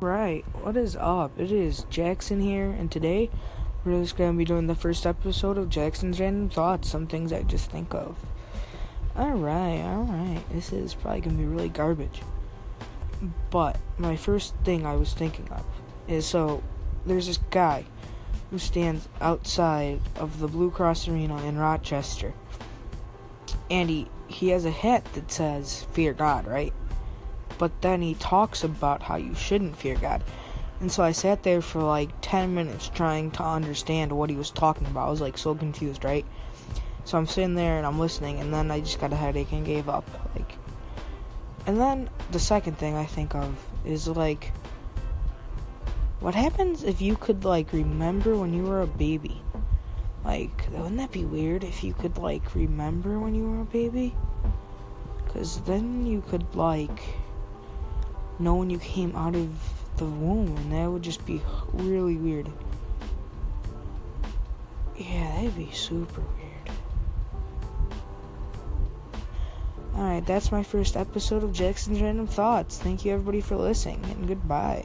Right, what is up? It is Jackson here, and today we're just gonna be doing the first episode of Jackson's Random Thoughts, some things I just think of. Alright, alright, this is probably gonna be really garbage. But my first thing I was thinking of is so there's this guy who stands outside of the Blue Cross Arena in Rochester, and he, he has a hat that says Fear God, right? But then he talks about how you shouldn't fear God. And so I sat there for like 10 minutes trying to understand what he was talking about. I was like so confused, right? So I'm sitting there and I'm listening, and then I just got a headache and gave up. Like, and then the second thing I think of is like, what happens if you could like remember when you were a baby? Like, wouldn't that be weird if you could like remember when you were a baby? Because then you could like know when you came out of the womb, and that would just be really weird. Yeah, that'd be super weird. Alright, that's my first episode of Jackson's Random Thoughts. Thank you everybody for listening, and goodbye.